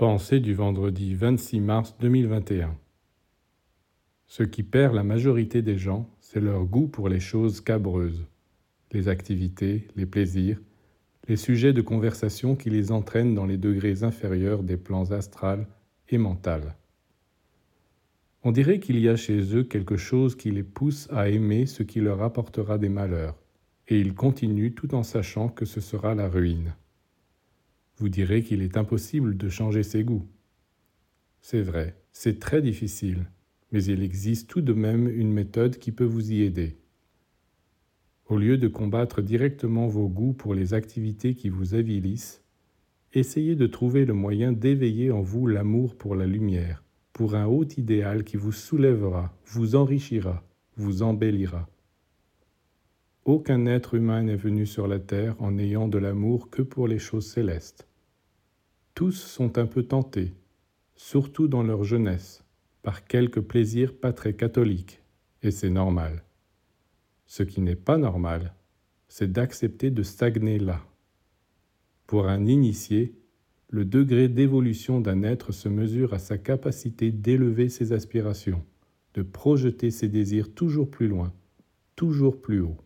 Pensée du vendredi 26 mars 2021. Ce qui perd la majorité des gens, c'est leur goût pour les choses cabreuses, les activités, les plaisirs, les sujets de conversation qui les entraînent dans les degrés inférieurs des plans astral et mental. On dirait qu'il y a chez eux quelque chose qui les pousse à aimer ce qui leur apportera des malheurs, et ils continuent tout en sachant que ce sera la ruine. Vous direz qu'il est impossible de changer ses goûts. C'est vrai, c'est très difficile, mais il existe tout de même une méthode qui peut vous y aider. Au lieu de combattre directement vos goûts pour les activités qui vous avilissent, essayez de trouver le moyen d'éveiller en vous l'amour pour la lumière, pour un haut idéal qui vous soulèvera, vous enrichira, vous embellira. Aucun être humain n'est venu sur la terre en n'ayant de l'amour que pour les choses célestes. Tous sont un peu tentés, surtout dans leur jeunesse, par quelques plaisirs pas très catholiques, et c'est normal. Ce qui n'est pas normal, c'est d'accepter de stagner là. Pour un initié, le degré d'évolution d'un être se mesure à sa capacité d'élever ses aspirations, de projeter ses désirs toujours plus loin, toujours plus haut.